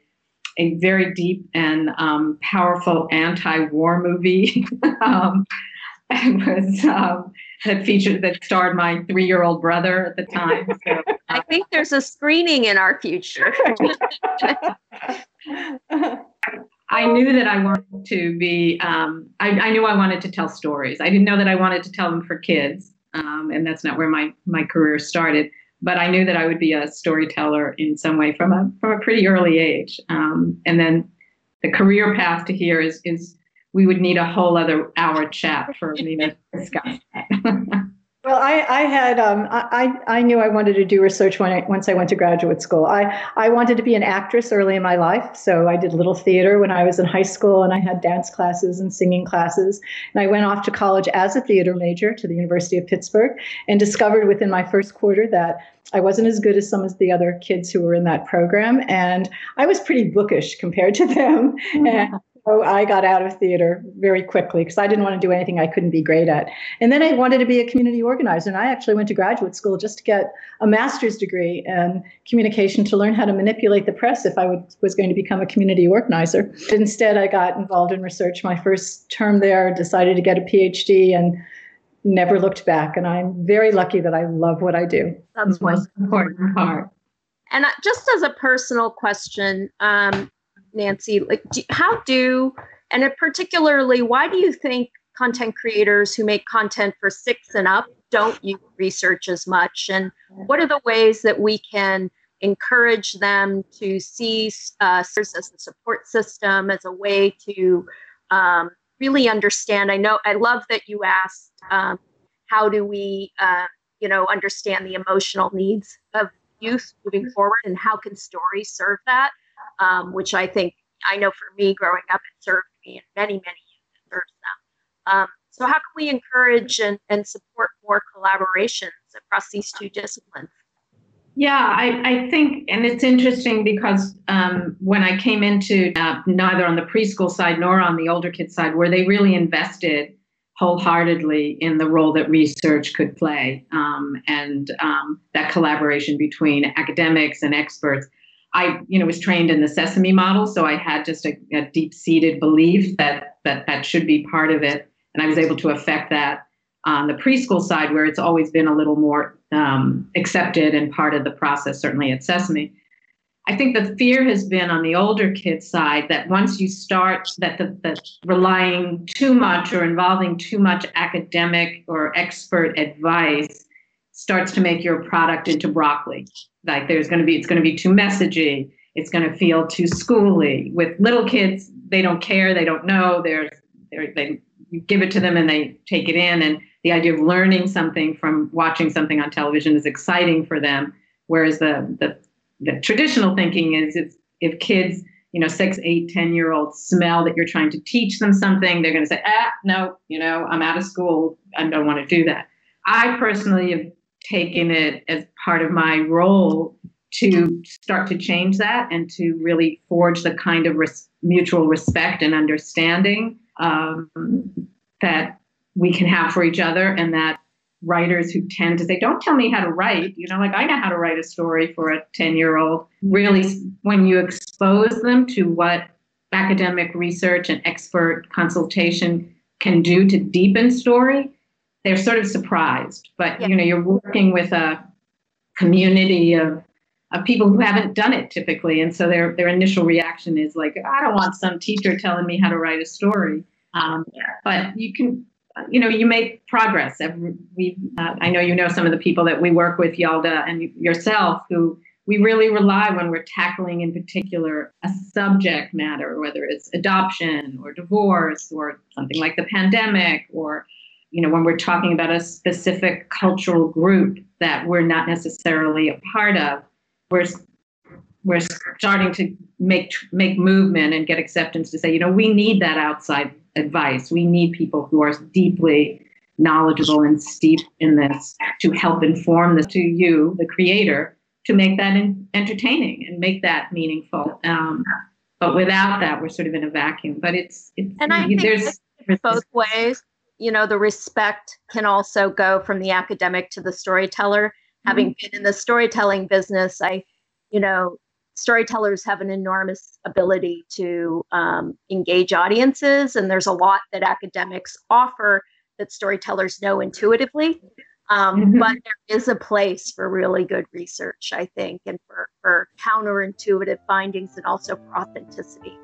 a very deep and um, powerful anti-war movie. Um, it was that featured that starred my three-year-old brother at the time. So, I think there's a screening in our future. I knew that I wanted to be. Um, I, I, knew I wanted to tell stories. I didn't know that I wanted to tell them for kids, um, and that's not where my my career started. But I knew that I would be a storyteller in some way from a from a pretty early age. Um, and then the career path to here is is we would need a whole other hour chat for me to discuss that. Well, I, I had um, I, I knew I wanted to do research when I, once I went to graduate school. I, I wanted to be an actress early in my life, so I did little theater when I was in high school, and I had dance classes and singing classes. And I went off to college as a theater major to the University of Pittsburgh, and discovered within my first quarter that I wasn't as good as some of the other kids who were in that program, and I was pretty bookish compared to them. Mm-hmm. And so I got out of theater very quickly because I didn't want to do anything I couldn't be great at. And then I wanted to be a community organizer. And I actually went to graduate school just to get a master's degree in communication to learn how to manipulate the press if I would, was going to become a community organizer. Instead, I got involved in research my first term there, decided to get a PhD, and never looked back. And I'm very lucky that I love what I do. That's the most important part. And just as a personal question, um, Nancy, like do, how do and particularly why do you think content creators who make content for six and up don't use research as much? And what are the ways that we can encourage them to see uh, as a support system as a way to um, really understand? I know i love that you asked um, how do we uh, you know understand the emotional needs of youth moving forward and how can stories serve that um, which I think I know for me growing up, it served me, and many, many serves them. Um, so, how can we encourage and, and support more collaborations across these two disciplines? Yeah, I, I think, and it's interesting because um, when I came into uh, neither on the preschool side nor on the older kids side, where they really invested wholeheartedly in the role that research could play um, and um, that collaboration between academics and experts. I, you know, was trained in the Sesame model, so I had just a, a deep-seated belief that that that should be part of it, and I was able to affect that on the preschool side, where it's always been a little more um, accepted and part of the process. Certainly at Sesame, I think the fear has been on the older kids side that once you start that the, that relying too much or involving too much academic or expert advice starts to make your product into broccoli like there's going to be it's going to be too messagey. It's going to feel too schooly. With little kids they don't care. They don't know. They're, they're they you give it to them and they take it in. And the idea of learning something from watching something on television is exciting for them. Whereas the the, the traditional thinking is if if kids you know, six, eight, ten year olds smell that you're trying to teach them something, they're going to say, ah, no, you know, I'm out of school. I don't want to do that. I personally have taken it as part of my role to start to change that and to really forge the kind of res- mutual respect and understanding um, that we can have for each other and that writers who tend to say don't tell me how to write you know like i know how to write a story for a 10 year old really when you expose them to what academic research and expert consultation can do to deepen story they're sort of surprised but yeah. you know you're working with a community of of people who haven't done it typically and so their their initial reaction is like i don't want some teacher telling me how to write a story um, but you can you know you make progress we uh, i know you know some of the people that we work with yalda and yourself who we really rely when we're tackling in particular a subject matter whether it's adoption or divorce or something like the pandemic or you know when we're talking about a specific cultural group that we're not necessarily a part of we're we're starting to make make movement and get acceptance to say you know we need that outside advice. We need people who are deeply knowledgeable and steeped in this to help inform this to you, the creator, to make that in, entertaining and make that meaningful. Um, but without that, we're sort of in a vacuum. But it's, it's and I think there's both ways. You know, the respect can also go from the academic to the storyteller. Mm-hmm. Having been in the storytelling business, I, you know, storytellers have an enormous ability to um, engage audiences, and there's a lot that academics offer that storytellers know intuitively. Um, mm-hmm. But there is a place for really good research, I think, and for, for counterintuitive findings and also for authenticity.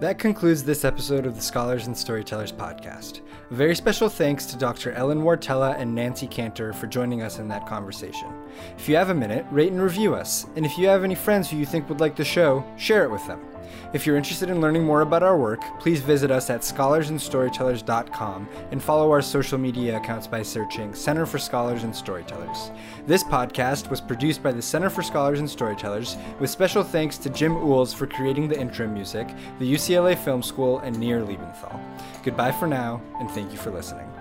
That concludes this episode of the Scholars and Storytellers podcast. A very special thanks to Dr. Ellen Wartella and Nancy Kanter for joining us in that conversation. If you have a minute, rate and review us, and if you have any friends who you think would like the show, share it with them. If you're interested in learning more about our work, please visit us at scholarsandstorytellers.com and follow our social media accounts by searching Center for Scholars and Storytellers. This podcast was produced by the Center for Scholars and Storytellers, with special thanks to Jim Uhls for creating the intro music, the UCLA Film School, and Nir Liebenthal. Goodbye for now, and thank you for listening.